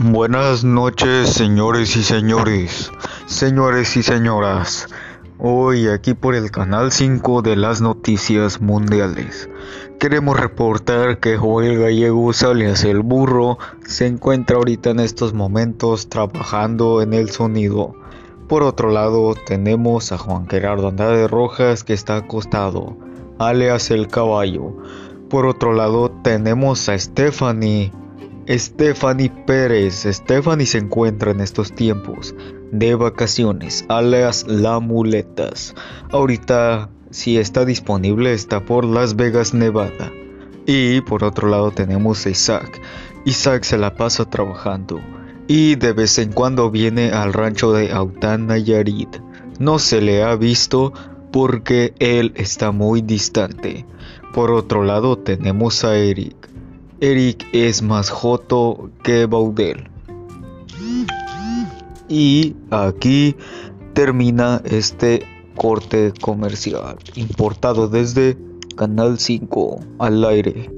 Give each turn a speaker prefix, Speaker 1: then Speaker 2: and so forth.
Speaker 1: Buenas noches, señores y señores, señores y señoras. Hoy aquí por el canal 5 de las noticias mundiales. Queremos reportar que Joel Gallego alias el burro se encuentra ahorita en estos momentos trabajando en el sonido. Por otro lado tenemos a Juan Gerardo Andrade Rojas que está acostado, alias el caballo. Por otro lado tenemos a Stephanie Stephanie Pérez. Stephanie se encuentra en estos tiempos de vacaciones, alias La Muletas. Ahorita, si está disponible, está por Las Vegas, Nevada. Y por otro lado tenemos a Isaac. Isaac se la pasa trabajando y de vez en cuando viene al rancho de Aután Nayarit. No se le ha visto porque él está muy distante. Por otro lado tenemos a Eric. Eric es más joto que Baudel. Y aquí termina este corte comercial importado desde Canal 5 al aire.